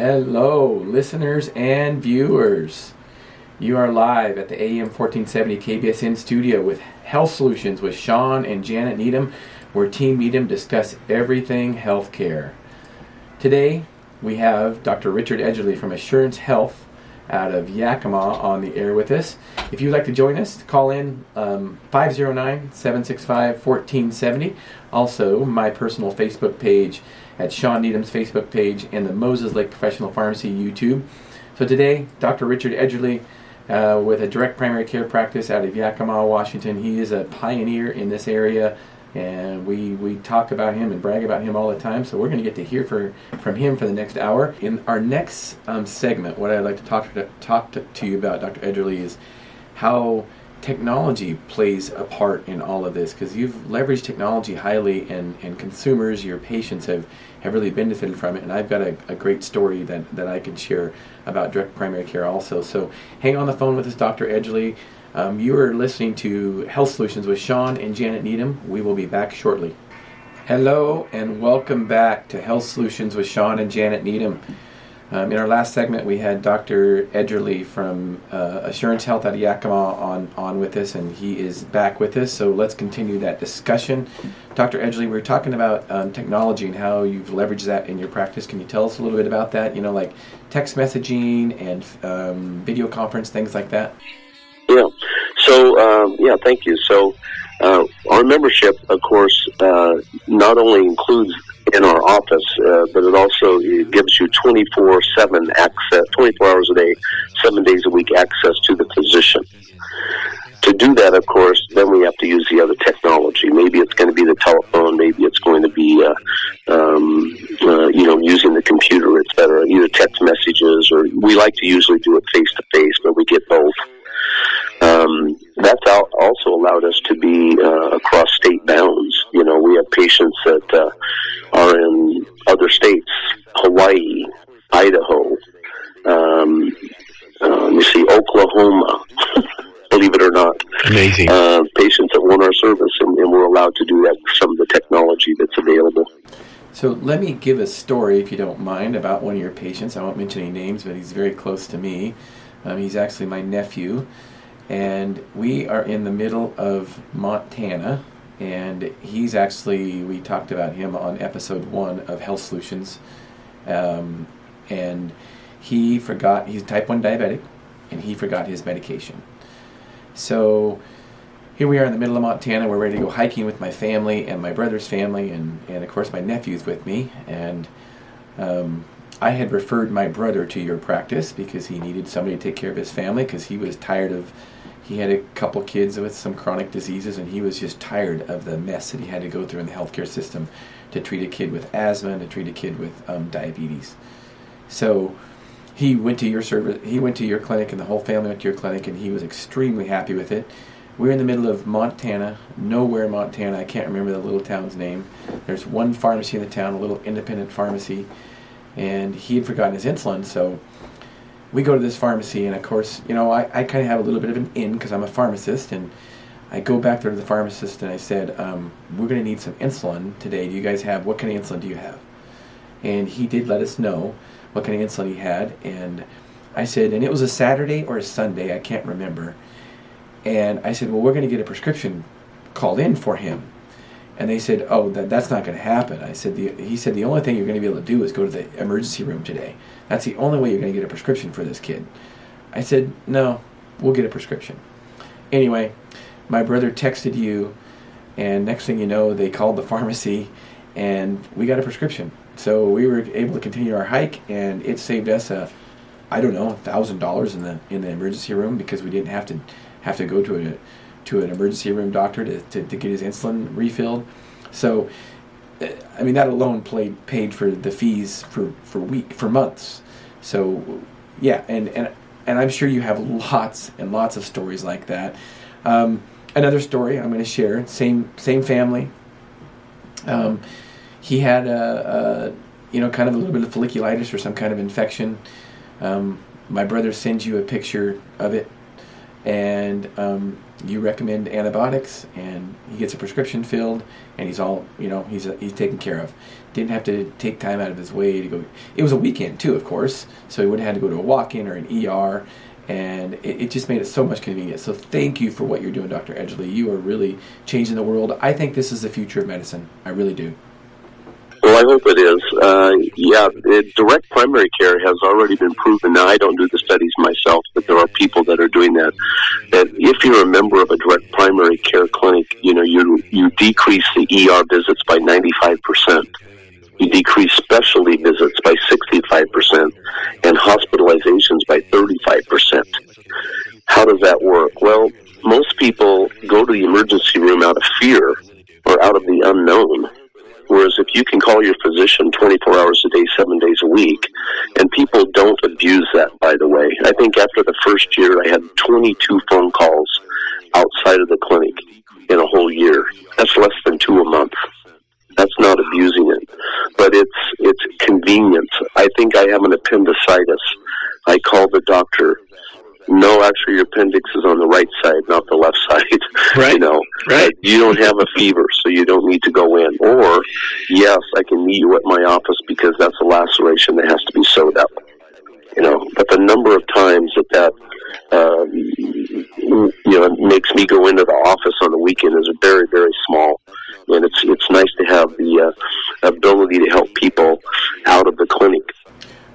Hello, listeners and viewers. You are live at the AM 1470 KBSN studio with Health Solutions with Shawn and Janet Needham, where Team Needham discuss everything healthcare. Today, we have Dr. Richard Edgerly from Assurance Health out of Yakima on the air with us. If you'd like to join us, call in um, 509 765 1470. Also, my personal Facebook page at Shawn Needham's Facebook page and the Moses Lake Professional Pharmacy YouTube. So today, Dr. Richard Edgerly uh, with a direct primary care practice out of Yakima, Washington. He is a pioneer in this area and we, we talk about him and brag about him all the time. So we're going to get to hear for, from him for the next hour. In our next um, segment, what I'd like to talk to, talk to, to you about, Dr. Edgerly, is how technology plays a part in all of this because you've leveraged technology highly and, and consumers, your patients have, have really benefited from it. And I've got a, a great story that, that I can share about direct primary care also. So hang on the phone with us, Dr. Edgerly. Um, you are listening to Health Solutions with Shawn and Janet Needham. We will be back shortly. Hello and welcome back to Health Solutions with Shawn and Janet Needham. Um, in our last segment, we had Dr. Edgerly from uh, Assurance Health out of Yakima on, on with us, and he is back with us. So let's continue that discussion. Dr. Edgerly, we were talking about um, technology and how you've leveraged that in your practice. Can you tell us a little bit about that? You know, like text messaging and um, video conference, things like that? Yeah. So, um, yeah, thank you. So, uh, our membership, of course, uh, not only includes in our office, uh, but it also gives you 24 7 access, 24 hours a day, seven days a week access to the physician. To do that, of course, then we have to use the other technology. Maybe it's going to be the telephone, maybe it's going to be, uh, um, uh, you know, using the computer, etc. Either text messages, or we like to usually do it face to face, but we get both. Um, that's also allowed us to be uh, across state bounds. You know, we have patients that uh, are in other states, Hawaii, Idaho, um, uh, you see Oklahoma. believe it or not, amazing uh, patients that want our service, and, and we're allowed to do that with some of the technology that's available. So let me give a story, if you don't mind, about one of your patients. I won't mention any names, but he's very close to me. Um, he's actually my nephew and we are in the middle of Montana. And he's actually, we talked about him on episode one of Health Solutions. Um, and he forgot, he's type 1 diabetic, and he forgot his medication. So here we are in the middle of Montana. We're ready to go hiking with my family and my brother's family, and, and of course, my nephew's with me. And um, I had referred my brother to your practice because he needed somebody to take care of his family because he was tired of he had a couple kids with some chronic diseases and he was just tired of the mess that he had to go through in the healthcare system to treat a kid with asthma and to treat a kid with um, diabetes so he went to your service he went to your clinic and the whole family went to your clinic and he was extremely happy with it we're in the middle of montana nowhere montana i can't remember the little town's name there's one pharmacy in the town a little independent pharmacy and he had forgotten his insulin so we go to this pharmacy, and of course, you know, I, I kind of have a little bit of an in because I'm a pharmacist, and I go back there to the pharmacist and I said, um, "We're going to need some insulin today. Do you guys have what kind of insulin do you have?" And he did let us know what kind of insulin he had, and I said, and it was a Saturday or a Sunday, I can't remember. And I said, well, we're going to get a prescription called in for him. And they said, oh, that, that's not going to happen. I said, the, he said, the only thing you're going to be able to do is go to the emergency room today. That's the only way you're going to get a prescription for this kid. I said, no, we'll get a prescription. Anyway, my brother texted you, and next thing you know, they called the pharmacy, and we got a prescription. So we were able to continue our hike, and it saved us a, I don't know, a thousand dollars in the in the emergency room because we didn't have to have to go to a to an emergency room doctor to, to, to get his insulin refilled. So I mean, that alone played, paid for the fees for, for week for months. So, yeah, and, and and I'm sure you have lots and lots of stories like that. Um, another story I'm going to share. Same same family. Um, he had a, a, you know kind of a little bit of folliculitis or some kind of infection. Um, my brother sends you a picture of it, and um, you recommend antibiotics, and he gets a prescription filled, and he's all you know he's he's taken care of. Didn't have to take time out of his way to go. It was a weekend too, of course, so he would have to go to a walk-in or an ER, and it, it, just made it so much convenient. So thank you for what you're doing, Dr. Edgerly. You are really changing the world. I think this is the future of medicine. I really do. I hope it is. Uh, yeah, it, direct primary care has already been proven. Now, I don't do the studies myself, but there are people that are doing that. That if you're a member of a direct primary care clinic, you know, you you decrease the ER visits by 95 percent. You decrease specialty visits by 65% and hospitalizations by 35%. How does that work? Well, most people go to the emergency room out of fear or out of the unknown. Whereas if you can call your physician 24 hours a day, seven days a week, and people don't abuse that, by the way. I think after the first year, I had 22 phone calls outside of the clinic in a whole year. That's less than two a month. That's not abusing it, but it's it's convenience. I think I have an appendicitis. I call the doctor. No, actually, your appendix is on the right side, not the left side. Right. you know, right. You don't have a fever, so you don't need to go in. Or, yes, I can meet you at my office because that's a laceration that has to be sewed up. You know, but the number of times that that um, you know makes me go into the office on the weekend is very, very small and it's it's nice to have the uh, ability to help people out of the clinic.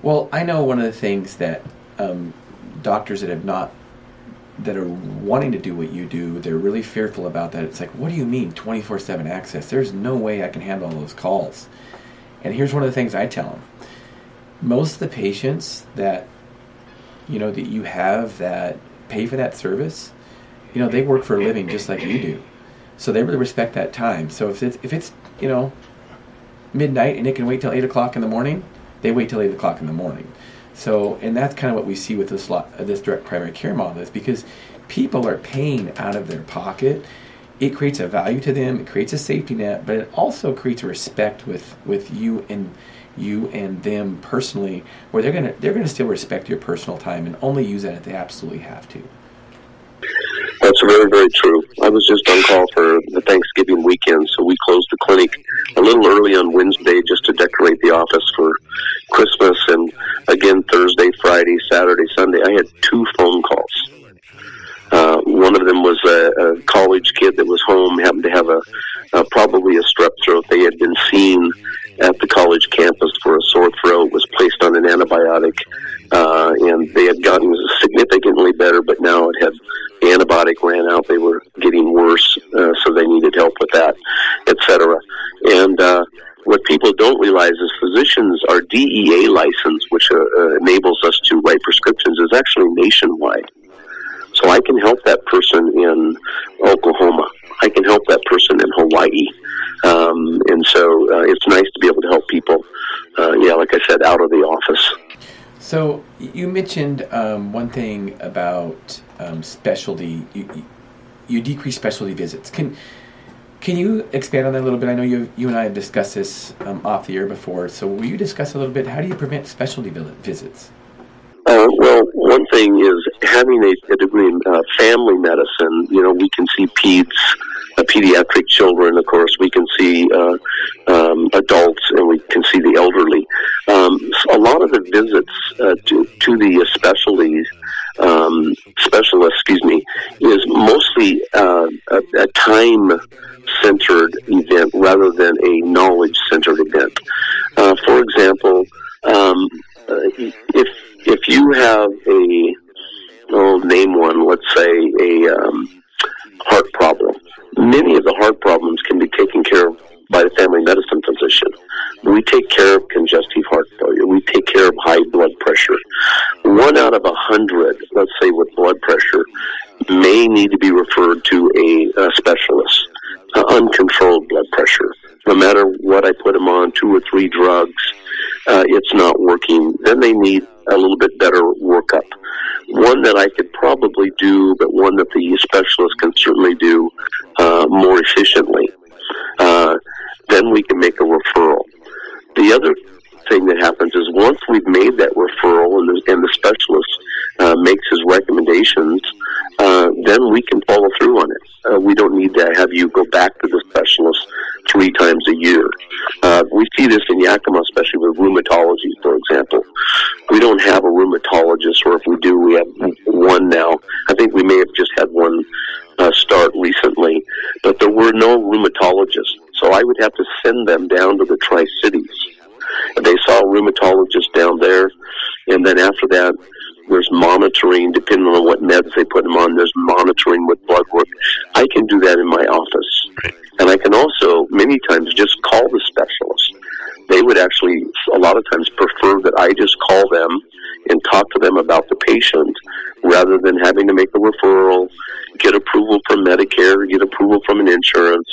Well, I know one of the things that um, doctors that have not that are wanting to do what you do, they're really fearful about that. It's like, what do you mean 24 7 access? There's no way I can handle all those calls. And here's one of the things I tell them most of the patients that you know that you have that pay for that service you know they work for a living just like you do so they really respect that time. So if it's, if it's you know midnight and it can wait till eight o'clock in the morning, they wait till eight o'clock in the morning. So and that's kind of what we see with this lot, this direct primary care model is because people are paying out of their pocket. It creates a value to them. It creates a safety net, but it also creates a respect with with you and you and them personally, where they're gonna they're gonna still respect your personal time and only use that if they absolutely have to. That's very, very true. I was just on call for the Thanksgiving weekend, so we closed the clinic a little early on Wednesday just to decorate the office for Christmas, and again Thursday, Friday, Saturday, Sunday. I had two phone calls. Uh, one of them was a, a college kid that was home, happened to have a, a probably a strep throat. They had been seen at the college campus for a sore throat, was placed on an antibiotic, uh, and they had gotten significantly better, but now it had the out. They were getting worse, uh, so they needed help with that, etc. And uh, what people don't realize is physicians, our DEA license, which uh, uh, enables us to write prescriptions, is actually nationwide. So I can help that person in Oklahoma. I can help that person in Hawaii. Um, and so uh, it's nice to be able to help people, uh, yeah, like I said, out of the office. So you mentioned um, one thing about um, specialty. You, you decrease specialty visits. Can can you expand on that a little bit? I know you you and I have discussed this um, off the air before. So will you discuss a little bit? How do you prevent specialty visits? Uh, well, one thing is having a, a degree in uh, family medicine. You know, we can see peds uh, pediatric children, of course. We can see uh, um, adults, and we can see the elderly. Um, a lot of the visits uh, to, to the specialties um, specialist, excuse me, is mostly uh, a, a time centered event rather than a knowledge centered event. Uh, for example, um, uh, if if you have a name one, let's say a um, heart problem, many of the heart problems can be taken care of by the family medicine physician. We take care of congestive heart failure. We take care of high blood pressure. One out of a hundred, let's say with blood pressure, may need to be referred to a, a specialist. Uh, uncontrolled blood pressure. No matter what I put them on, two or three drugs, uh, it's not working. Then they need a little bit better workup. One that I could probably do, but one that the specialist can certainly do uh, more efficiently. Uh, then we can make a referral. The other thing that happens is once we've made that referral and the, and the specialist uh, makes his recommendations, uh, then we can follow through on it. Uh, we don't need to have you go back to the specialist three times a year. Uh, we see this in Yakima, especially with rheumatology, for example. We don't have a rheumatologist, or if we do, we have one now. I think we may have just had one uh, start recently, but there were no rheumatologists. So I would have to send them down to the Tri Cities they saw a rheumatologist down there, and then after that, there's monitoring, depending on what meds they put them on. There's monitoring with blood work. I can do that in my office, right. and I can also many times just call the specialist. They would actually a lot of times prefer that I just call them and talk to them about the patient rather than having to make a referral, get approval from Medicare, get approval from an insurance,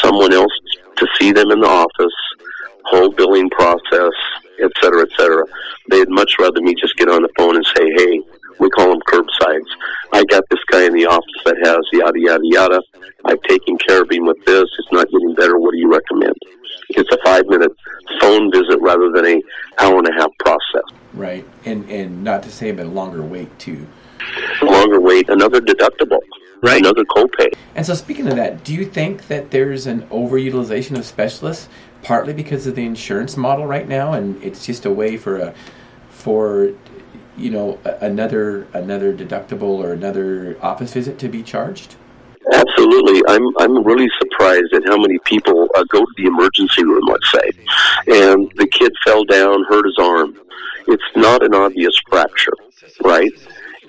someone else to see them in the office, whole billing process, et cetera, et cetera. They'd much rather me just get on the phone and say, hey, we call them curbsides. I got this guy in the office that has yada, yada, yada. I've taken care of him with this. It's not getting better. What do you recommend? It's a five minute phone visit rather than a hour and a half process. Right. And, and not to say, but a longer wait too. Longer wait, another deductible. Right. Another copay. And so, speaking of that, do you think that there's an overutilization of specialists, partly because of the insurance model right now, and it's just a way for a for you know another another deductible or another office visit to be charged? Absolutely, I'm I'm really surprised at how many people uh, go to the emergency room, let's say, and the kid fell down, hurt his arm. It's not an obvious fracture, right?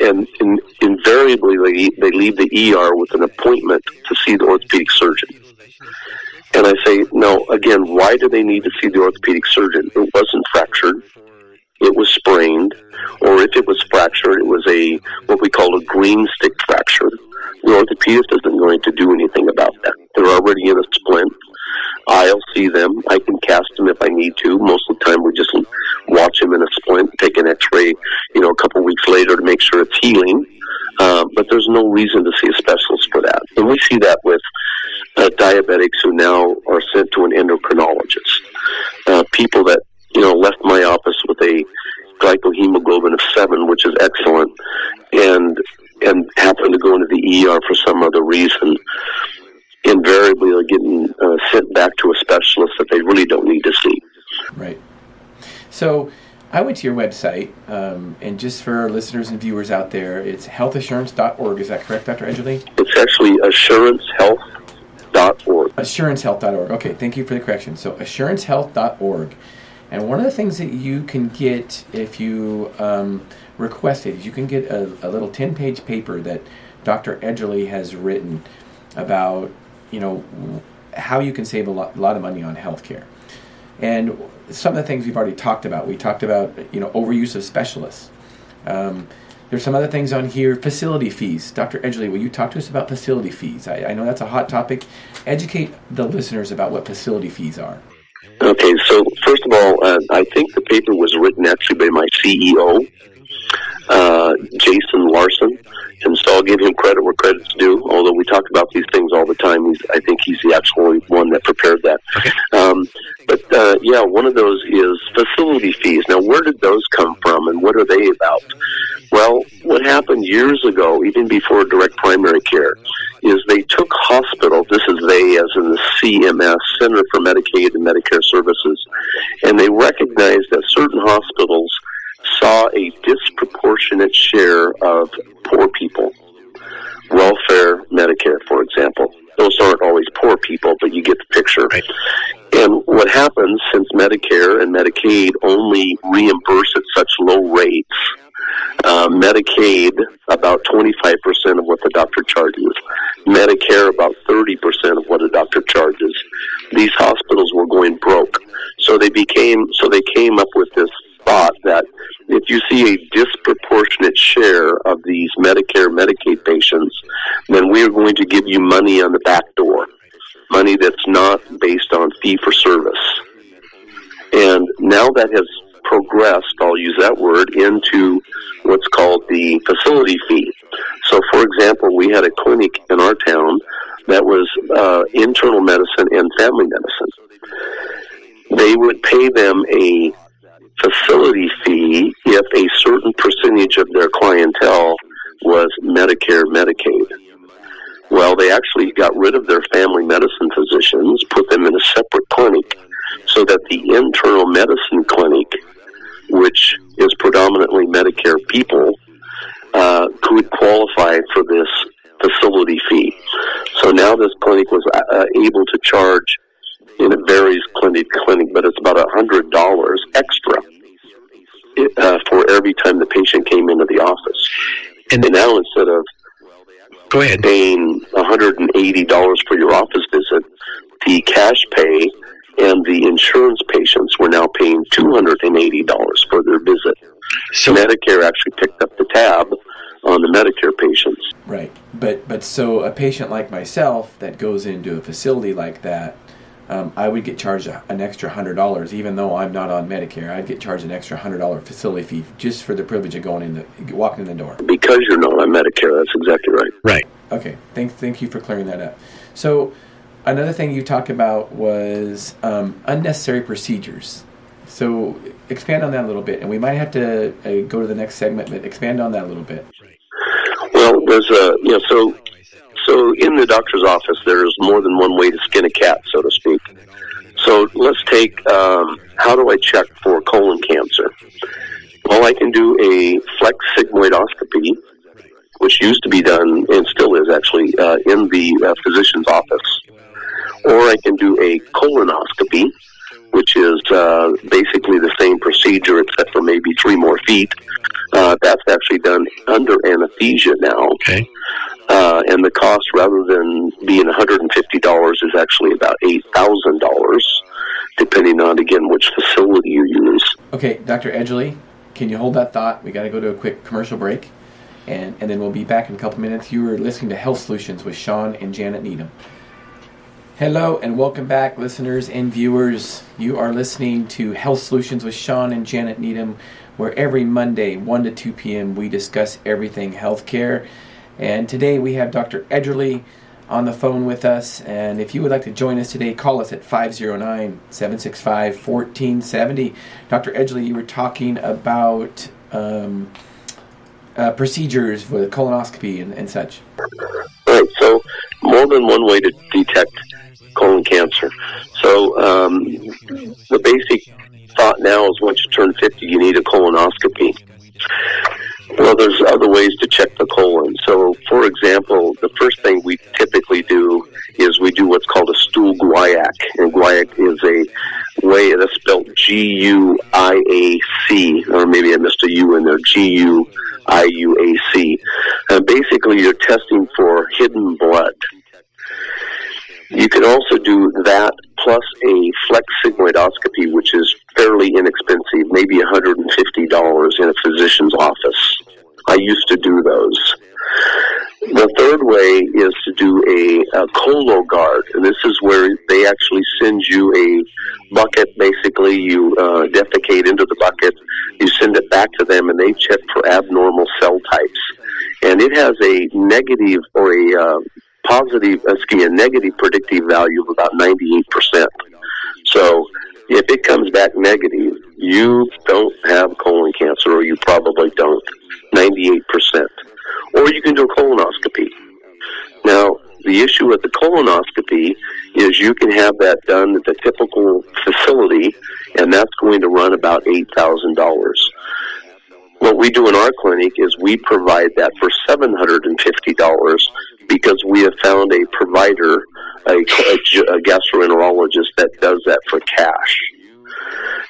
And in, invariably, they they leave the ER with an appointment to see the orthopedic surgeon. And I say, no, again, why do they need to see the orthopedic surgeon? It wasn't fractured it was sprained, or if it was fractured, it was a what we call a green stick fracture. The orthopedist isn't going to do anything about that. They're already in a splint. I'll see them. I can cast them if I need to. Most of the time, we just watch them in a splint, take an X-ray, you know, a couple weeks later to make sure it's healing. Uh, but there's no reason to see a specialist for that, and we see that with uh, diabetics who now are sent to an endocrinologist. Uh, people that you know, left my office with a glycohemoglobin of seven, which is excellent, and and happened to go into the ER for some other reason. Invariably, they're getting uh, sent back to a specialist that they really don't need to see. Right. So. I went to your website, um, and just for our listeners and viewers out there, it's healthassurance.org. Is that correct, Dr. Edgerly? It's actually assurancehealth.org. Assurancehealth.org. Okay, thank you for the correction. So, assurancehealth.org. And one of the things that you can get if you um, request it is you can get a, a little 10 page paper that Dr. Edgerly has written about, you know, how you can save a lot, a lot of money on healthcare. And some of the things we've already talked about. We talked about, you know, overuse of specialists. Um, there's some other things on here. Facility fees. Dr. Edgerly, will you talk to us about facility fees? I, I know that's a hot topic. Educate the listeners about what facility fees are. Okay, so first of all, uh, I think the paper was written actually by my CEO, uh, Jason Larson, and so I'll give him credit where credit's due. Although we talk about these things all the time, he's, I think he's the actual one that prepared that. Okay. Um, but uh, yeah, one of those is facility fees. Now, where did those come from, and what are they about? Well, what happened years ago, even before direct primary care, is they took hospitals, this is they as in the CMS, Center for Medicaid and Medicare Services, and they recognized that certain hospitals saw a disproportionate share of poor people. Welfare, Medicare, for example. Those aren't always poor people, but you get the picture. Right. And what happens since Medicare and Medicaid only reimburse at such low rates, uh, Medicaid about 25% of what the doctor charges, Medicare about 30% of what a doctor charges. These hospitals were going broke. So they became, so they came up with this thought that if you see a disproportionate share of these Medicare, Medicaid patients, then we are going to give you money on the back door. Money that's not based on fee for service. And now that has progressed, I'll use that word, into what's called the facility fee. So, for example, we had a clinic in our town that was uh, internal medicine and family medicine. They would pay them a facility fee if a certain percentage of their clientele was Medicare, Medicaid. Well, they actually got rid of their family medicine physicians, put them in a separate clinic, so that the internal medicine clinic, which is predominantly Medicare people, uh, could qualify for this facility fee. So now this clinic was uh, able to charge, and it varies clinic clinic, but it's about a hundred dollars extra uh, for every time the patient came into the office. And, and now instead of go ahead paying $180 for your office visit, the cash pay and the insurance patients were now paying $280 for their visit. So Medicare actually picked up the tab on the Medicare patients. Right. But but so a patient like myself that goes into a facility like that, um, I would get charged a, an extra hundred dollars, even though I'm not on Medicare. I'd get charged an extra hundred dollar facility fee just for the privilege of going in the walking in the door. Because you're not on Medicare, that's exactly right. Right. Okay. Thank thank you for clearing that up. So another thing you talked about was um, unnecessary procedures. So expand on that a little bit, and we might have to uh, go to the next segment, but expand on that a little bit. Well, there's a you know so so in the doctor's office, there's more than one way to skin a cat, so to speak. So let's take um, how do I check for colon cancer? Well, I can do a flex sigmoidoscopy, which used to be done and still is actually uh, in the uh, physician's office, or I can do a colonoscopy, which is uh, basically the same procedure except for maybe three more feet. Uh, that's actually done under anesthesia now. Okay. Uh, and the cost, rather than being $150, is actually about $8,000, depending on, again, which facility you use. Okay, Dr. Edgerly, can you hold that thought? We got to go to a quick commercial break, and, and then we'll be back in a couple minutes. You are listening to Health Solutions with Shawn and Janet Needham. Hello and welcome back, listeners and viewers. You are listening to Health Solutions with Shawn and Janet Needham, where every Monday, 1 to 2 p.m., we discuss everything healthcare. And today we have Dr. Edgerly on the phone with us. And if you would like to join us today, call us at 509 765 1470. Dr. Edgerly, you were talking about um, uh, procedures for colonoscopy and, and such. Right. So, more than one way to detect colon cancer. So um, the basic thought now is once you turn 50, you need a colonoscopy. Well, there's other ways to check the colon. So, for example, the first thing we typically do is we do what's called a stool guaiac. And guaiac is a way that's spelled G U I A C, or maybe I missed a U in there, G U I U A C. And basically, you're testing for hidden blood. You can also do that plus a flex sigmoidoscopy, which is fairly inexpensive, maybe $150 in a physician's office. I used to do those. The third way is to do a, a Cologuard, and this is where they actually send you a bucket. Basically, you uh, defecate into the bucket, you send it back to them, and they check for abnormal cell types. And it has a negative or a uh, positive, uh, excuse me, a negative predictive value of about 98%. So if it comes back negative, you don't have colon cancer, or you probably don't. 98%. Or you can do a colonoscopy. Now, the issue with the colonoscopy is you can have that done at the typical facility, and that's going to run about $8,000. What we do in our clinic is we provide that for $750 because we have found a provider, a, a, a gastroenterologist that does that for cash,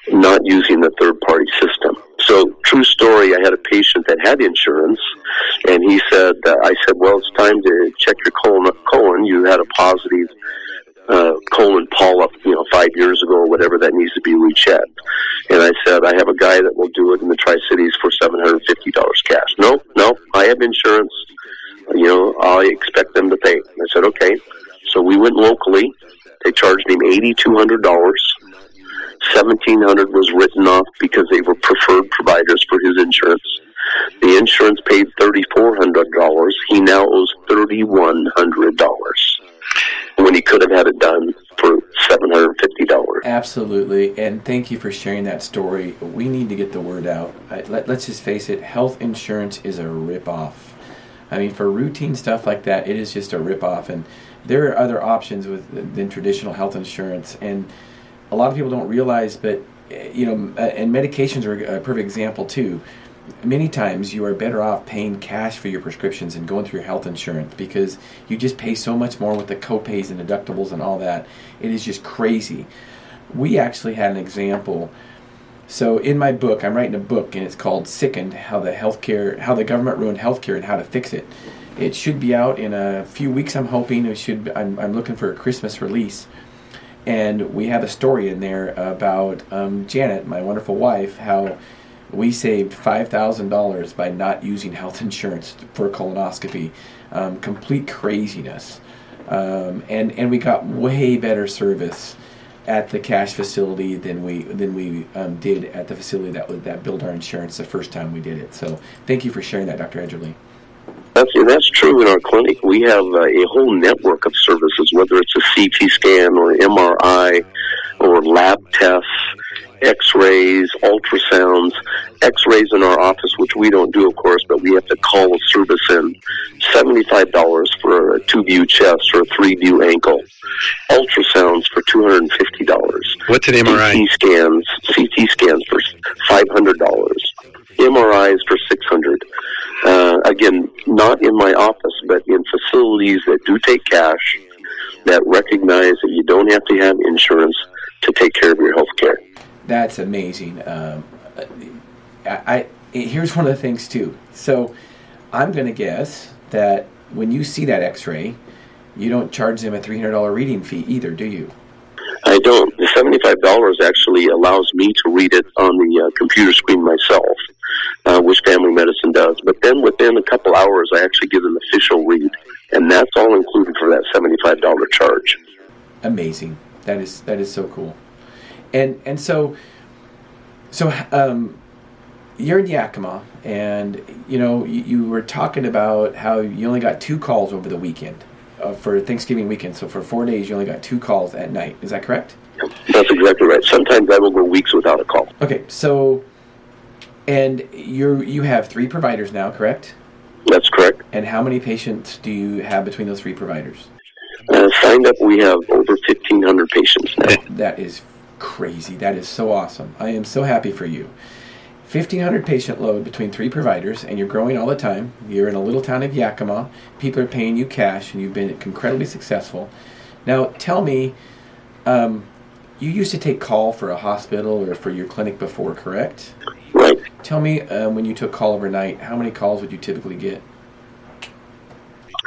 not using the third party system. So, true story, I had a patient that had insurance, and he said, uh, I said, well, it's time to check your colon. colon. You had a positive uh, colon polyp, you know, five years ago or whatever that needs to be rechecked. And I said, I have a guy that will do it in the Tri Cities for seven hundred fifty dollars cash. No, no, I have insurance. You know, I expect them to pay. I said, okay. So we went locally. They charged him eighty two hundred dollars. Seventeen hundred was written off because they were preferred providers for his insurance. The insurance paid thirty four hundred dollars. He now owes thirty one hundred dollars when he could have had it done for seven hundred fifty dollars. Absolutely, and thank you for sharing that story. We need to get the word out. Let, us just face it: health insurance is a ripoff. I mean, for routine stuff like that, it is just a ripoff, and there are other options with than traditional health insurance. And a lot of people don't realize, but you know, uh, and medications are a perfect example too. Many times you are better off paying cash for your prescriptions and going through your health insurance because you just pay so much more with the copays and deductibles and all that. It is just crazy. We actually had an example. So in my book, I'm writing a book and it's called Sickened: How the Healthcare, How the Government Ruined Healthcare and How to Fix It. It should be out in a few weeks. I'm hoping it should. I'm, I'm looking for a Christmas release and we have a story in there about um, Janet, my wonderful wife, how we saved five thousand dollars by not using health insurance for a colonoscopy. Um, complete craziness, um, and and we got way better service at the cash facility than we than we um, did at the facility that that billed our insurance the first time we did it. So thank you for sharing that, Dr. Edgerly. That's that's true in our clinic. We have uh, a whole network of services, whether it's a CT scan or MRI or lab tests, X-rays, ultrasounds, X-rays in our office, which we don't do, of course, but we have to call a service in. Seventy-five dollars for a two-view chest or a three-view ankle. Ultrasounds for two hundred and fifty dollars. What's an MRI? CT scans, CT scans for five hundred dollars. MRIs for six hundred. Uh, again, not in my office, but in facilities that do take cash, that recognize that you don't have to have insurance to take care of your health care. That's amazing. Um, I, I, here's one of the things too. So, I'm going to guess that when you see that X-ray, you don't charge them a three hundred dollar reading fee either, do you? I don't. The seventy-five dollars actually allows me to read it on the uh, computer screen myself uh, which family medicine does. But then within a couple hours, I actually get an official read, and that's all included for that seventy-five dollar charge. Amazing. That is that is so cool. And and so so um, you're in Yakima, and you know you, you, were talking about how you only got two calls over the weekend uh, for Thanksgiving weekend. So for four days, you only got two calls at night. Is that correct? That's exactly right. Sometimes I will go weeks without a call. Okay, so and you you have three providers now, correct? That's correct. And how many patients do you have between those three providers? Uh, signed up, we have over 1,500 patients now. That is crazy. That is so awesome. I am so happy for you. 1,500 patient load between three providers, and you're growing all the time. You're in a little town of Yakima. People are paying you cash, and you've been incredibly successful. Now, tell me, um, you used to take call for a hospital or for your clinic before, correct? Right. Tell me, uh, when you took call overnight, how many calls would you typically get?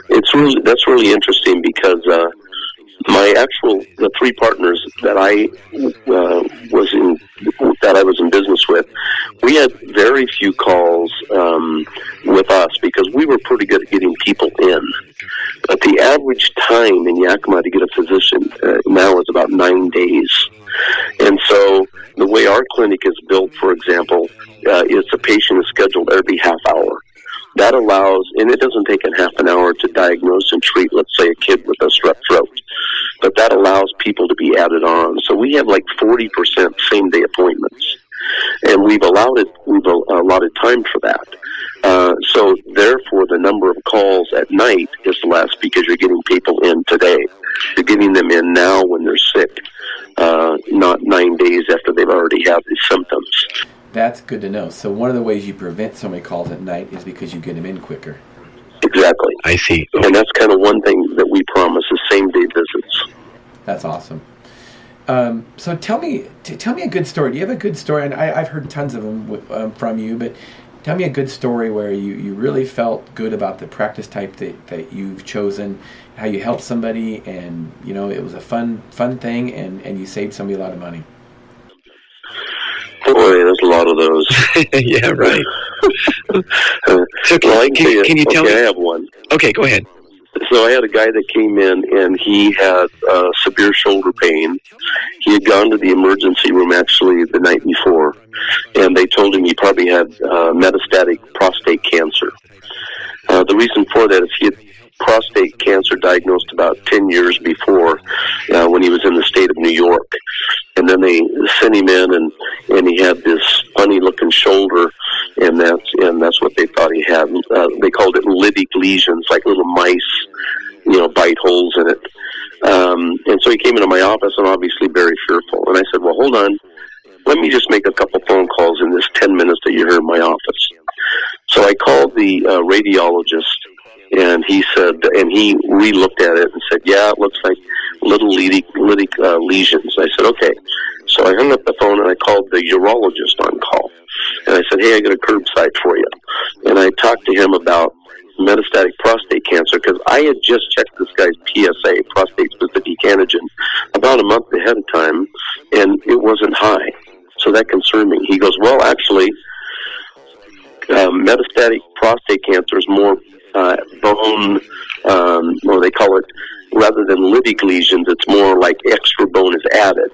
It's really that's really interesting because uh, my actual the three partners that I uh, was in that I was in business with, we had very few calls um, with us because we were pretty good at getting people in. But the average time in Yakima to get a physician uh, now is about nine days. And so the way our clinic is built, for example, uh, is the patient is scheduled every half hour. That allows, and it doesn't take a half an hour to diagnose and treat, let's say, a kid with a strep throat, but that allows people to be added on. So we have like 40% same day appointments. And we've allowed it, we've allotted time for that. Uh, so therefore, the number of calls at night is less because you're getting people in today. You're getting them in now when they're sick, uh, not nine days after they've already had the symptoms. That's good to know. So one of the ways you prevent so many calls at night is because you get them in quicker. Exactly. I see. And that's kind of one thing that we promise is same day visits. That's awesome. Um, so tell me, t- tell me a good story. Do you have a good story? And I, have heard tons of them w- um, from you, but tell me a good story where you, you really felt good about the practice type that, that you've chosen, how you helped somebody, and you know it was a fun fun thing, and, and you saved somebody a lot of money. Boy, there's a lot of those. yeah, right. so can, well, can, can, can, you tell okay, me? I have one. Okay, go ahead. So I had a guy that came in and he had uh, severe shoulder pain. He had gone to the emergency room actually the night before, and they told him he probably had uh, metastatic prostate cancer. Uh, the reason for that is he had prostate cancer diagnosed about 10 years before uh, when he was in the state of New York. And then they sent him in and, and he had this funny looking shoulder and that's, and that's what they thought he had. Uh, they called it lytic lesions, like little mice, you know, bite holes in it. Um, and so he came into my office and obviously very fearful. And I said, well, hold on. Let me just make a couple phone calls in this 10 minutes that you're here in my office. So I called the uh, radiologist and he said, and he re-looked at it and said, yeah, it looks like little lytic, lytic uh, lesions. I said, okay. So I hung up the phone and I called the urologist on call. And I said, hey, I got a curbside for you. And I talked to him about metastatic prostate cancer because I had just checked this guy's PSA, prostate specific antigen, about a month ahead of time, and it wasn't high. So that concerned me. He goes, well, actually, uh, metastatic prostate cancer is more uh, bone, um, or they call it, rather than lytic lesions, it's more like extra bone is added.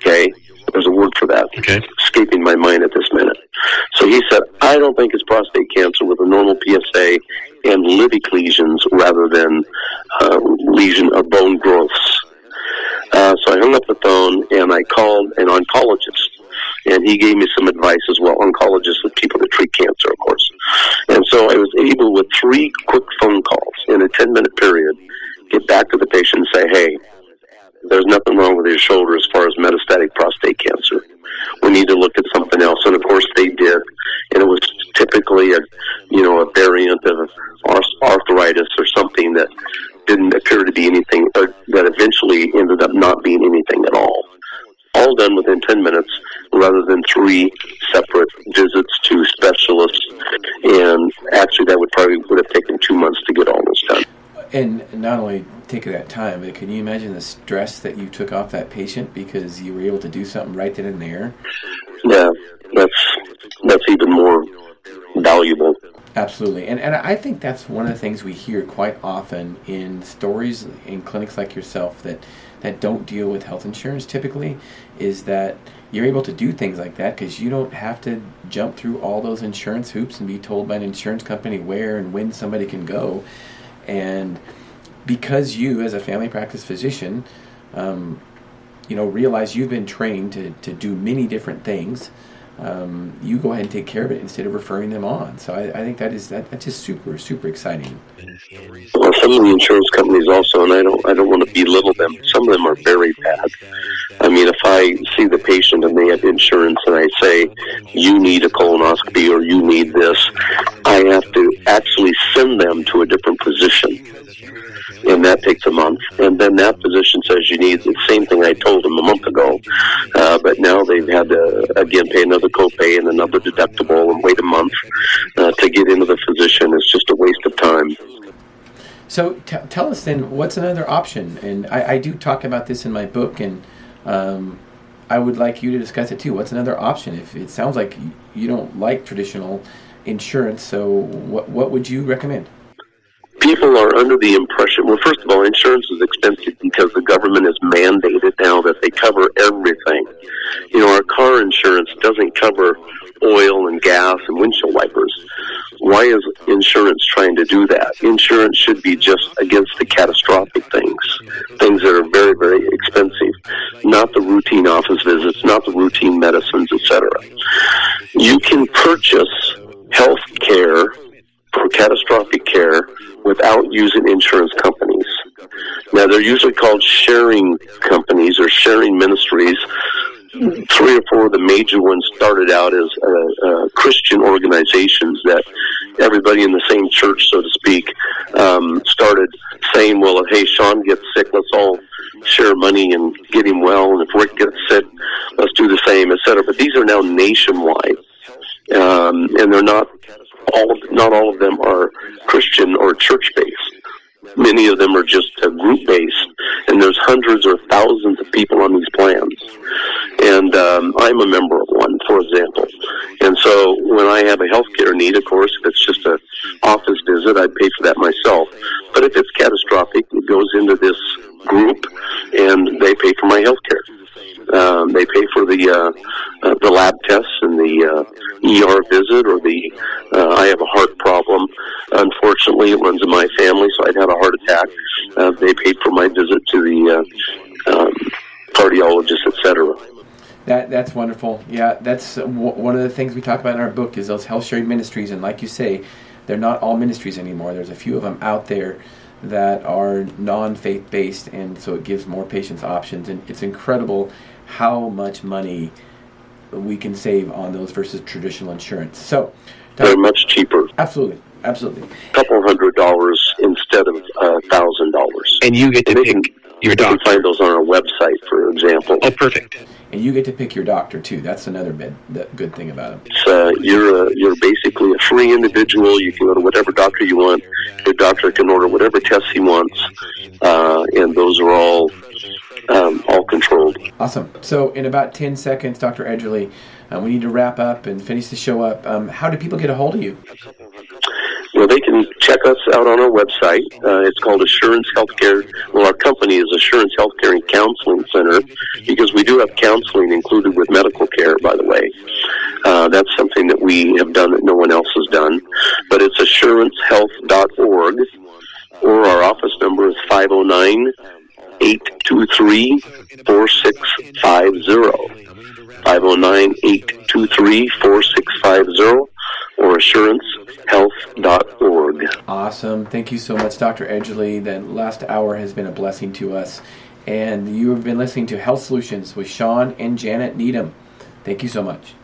Okay? There's a word for that. Okay. Escaping my mind at this minute. So he said, I don't think it's prostate cancer with a normal PSA and lytic lesions rather than uh, lesion of bone growths. Uh, so I hung up the phone and I called an oncologist. And he gave me some advice as well. Oncologists are people that treat cancer, of course. And so I was able, with three quick phone calls in a 10 minute period, get back to the patient and say, hey, there's nothing wrong with your shoulder as far as metastatic prostate cancer. We need to look at something else. And of course they did. And it was typically a, you know, a variant of arthritis or something that didn't appear to be anything, or that eventually ended up not being anything at all. All done within 10 minutes rather than three separate visits to specialists. And actually that would probably would have taken two months to get all this done. And not only take that time, but can you imagine the stress that you took off that patient because you were able to do something right then and there? Yeah, that's that's even more valuable. Absolutely, and and I think that's one of the things we hear quite often in stories in clinics like yourself that that don't deal with health insurance typically is that you're able to do things like that because you don't have to jump through all those insurance hoops and be told by an insurance company where and when somebody can go and because you, as a family practice physician, um, you know, realize you've been trained to, to do many different things, um, you go ahead and take care of it instead of referring them on. So I, I think that is that, that's just super super exciting. Well, some of the insurance companies also, and I don't I don't want to belittle them. Some of them are very bad. Mean, if I see the patient and they have insurance, and I say you need a colonoscopy or you need this, I have to actually send them to a different physician and that takes a month. And then that physician says you need the same thing I told them a month ago, uh, but now they've had to again pay another copay and another deductible and wait a month uh, to get into the physician. It's just a waste of time. So t- tell us then, what's another option? And I, I, do talk about this in my book, and um, I would like you to discuss it too. What's another option? If it sounds like you don't like traditional insurance, so what what would you recommend? people are under the impression well first of all insurance is expensive because the government has mandated now that they cover everything you know our car insurance doesn't cover oil and gas and windshield wipers why is insurance trying to do that insurance should be just against the catastrophic things things that are very very expensive not the routine office visits not the routine medicines etc you can purchase health care for catastrophic care without using insurance companies. Now, they're usually called sharing companies or sharing ministries. Three or four of the major ones started out as uh, uh, Christian organizations that everybody in the same church, so to speak, um, started saying, well, hey, Shawn gets sick, let's all share money and get him well, and if Rick gets sick, let's do the same, etc. But these are now nationwide, um, and they're not all not all of them are Christian or church based. Many of them are just group based, and there's hundreds or thousands of people on these plans. And um, I'm a member of one, for example. And so when I have a healthcare need, of course, if it's just a office visit, I pay for that myself. But if it's catastrophic, goes into this group, and they pay for my health care. Um, they pay for the uh, uh, the lab tests and the uh, ER visit, or the uh, I have a heart problem. Unfortunately, it runs in my family, so I'd had a heart attack. Uh, they paid for my visit to the uh, um, cardiologist, etc. That that's wonderful. Yeah, that's one of the things we talk about in our book is those health sharing ministries, and like you say, they're not all ministries anymore. There's a few of them out there that are non-faith based, and so it gives more patients options. And it's incredible how much money we can save on those versus traditional insurance. So, They're much cheaper, absolutely, absolutely. a couple hundred dollars instead of a thousand dollars. And you get to They pick can, your you can doctor. find those on our website, for example. Oh, perfect. And you get to pick your doctor too. That's another bit, the good thing about them. It's, uh, you're a, you're basically a free individual. You can go to whatever doctor you want. Your doctor can order whatever tests he wants, uh, and those are all um, all controlled. Awesome. So, in about 10 seconds, Dr. Edgerly, uh, we need to wrap up and finish the show up. Um, how do people get a hold of you? They can check us out on our website. Uh, it's called Assurance Healthcare. Well, our company is Assurance Healthcare and Counseling Center because we do have counseling included with medical care, by the way. Uh, that's something that we have done that no one else has done. But it's assurancehealth.org or our office number is 509 823 4650. 509 823 4650 or assurancehealth.org. Awesome. Thank you so much, Dr. Edgerly. The last hour has been a blessing to us. And you have been listening to Health Solutions with Shawn and Janet Needham. Thank you so much.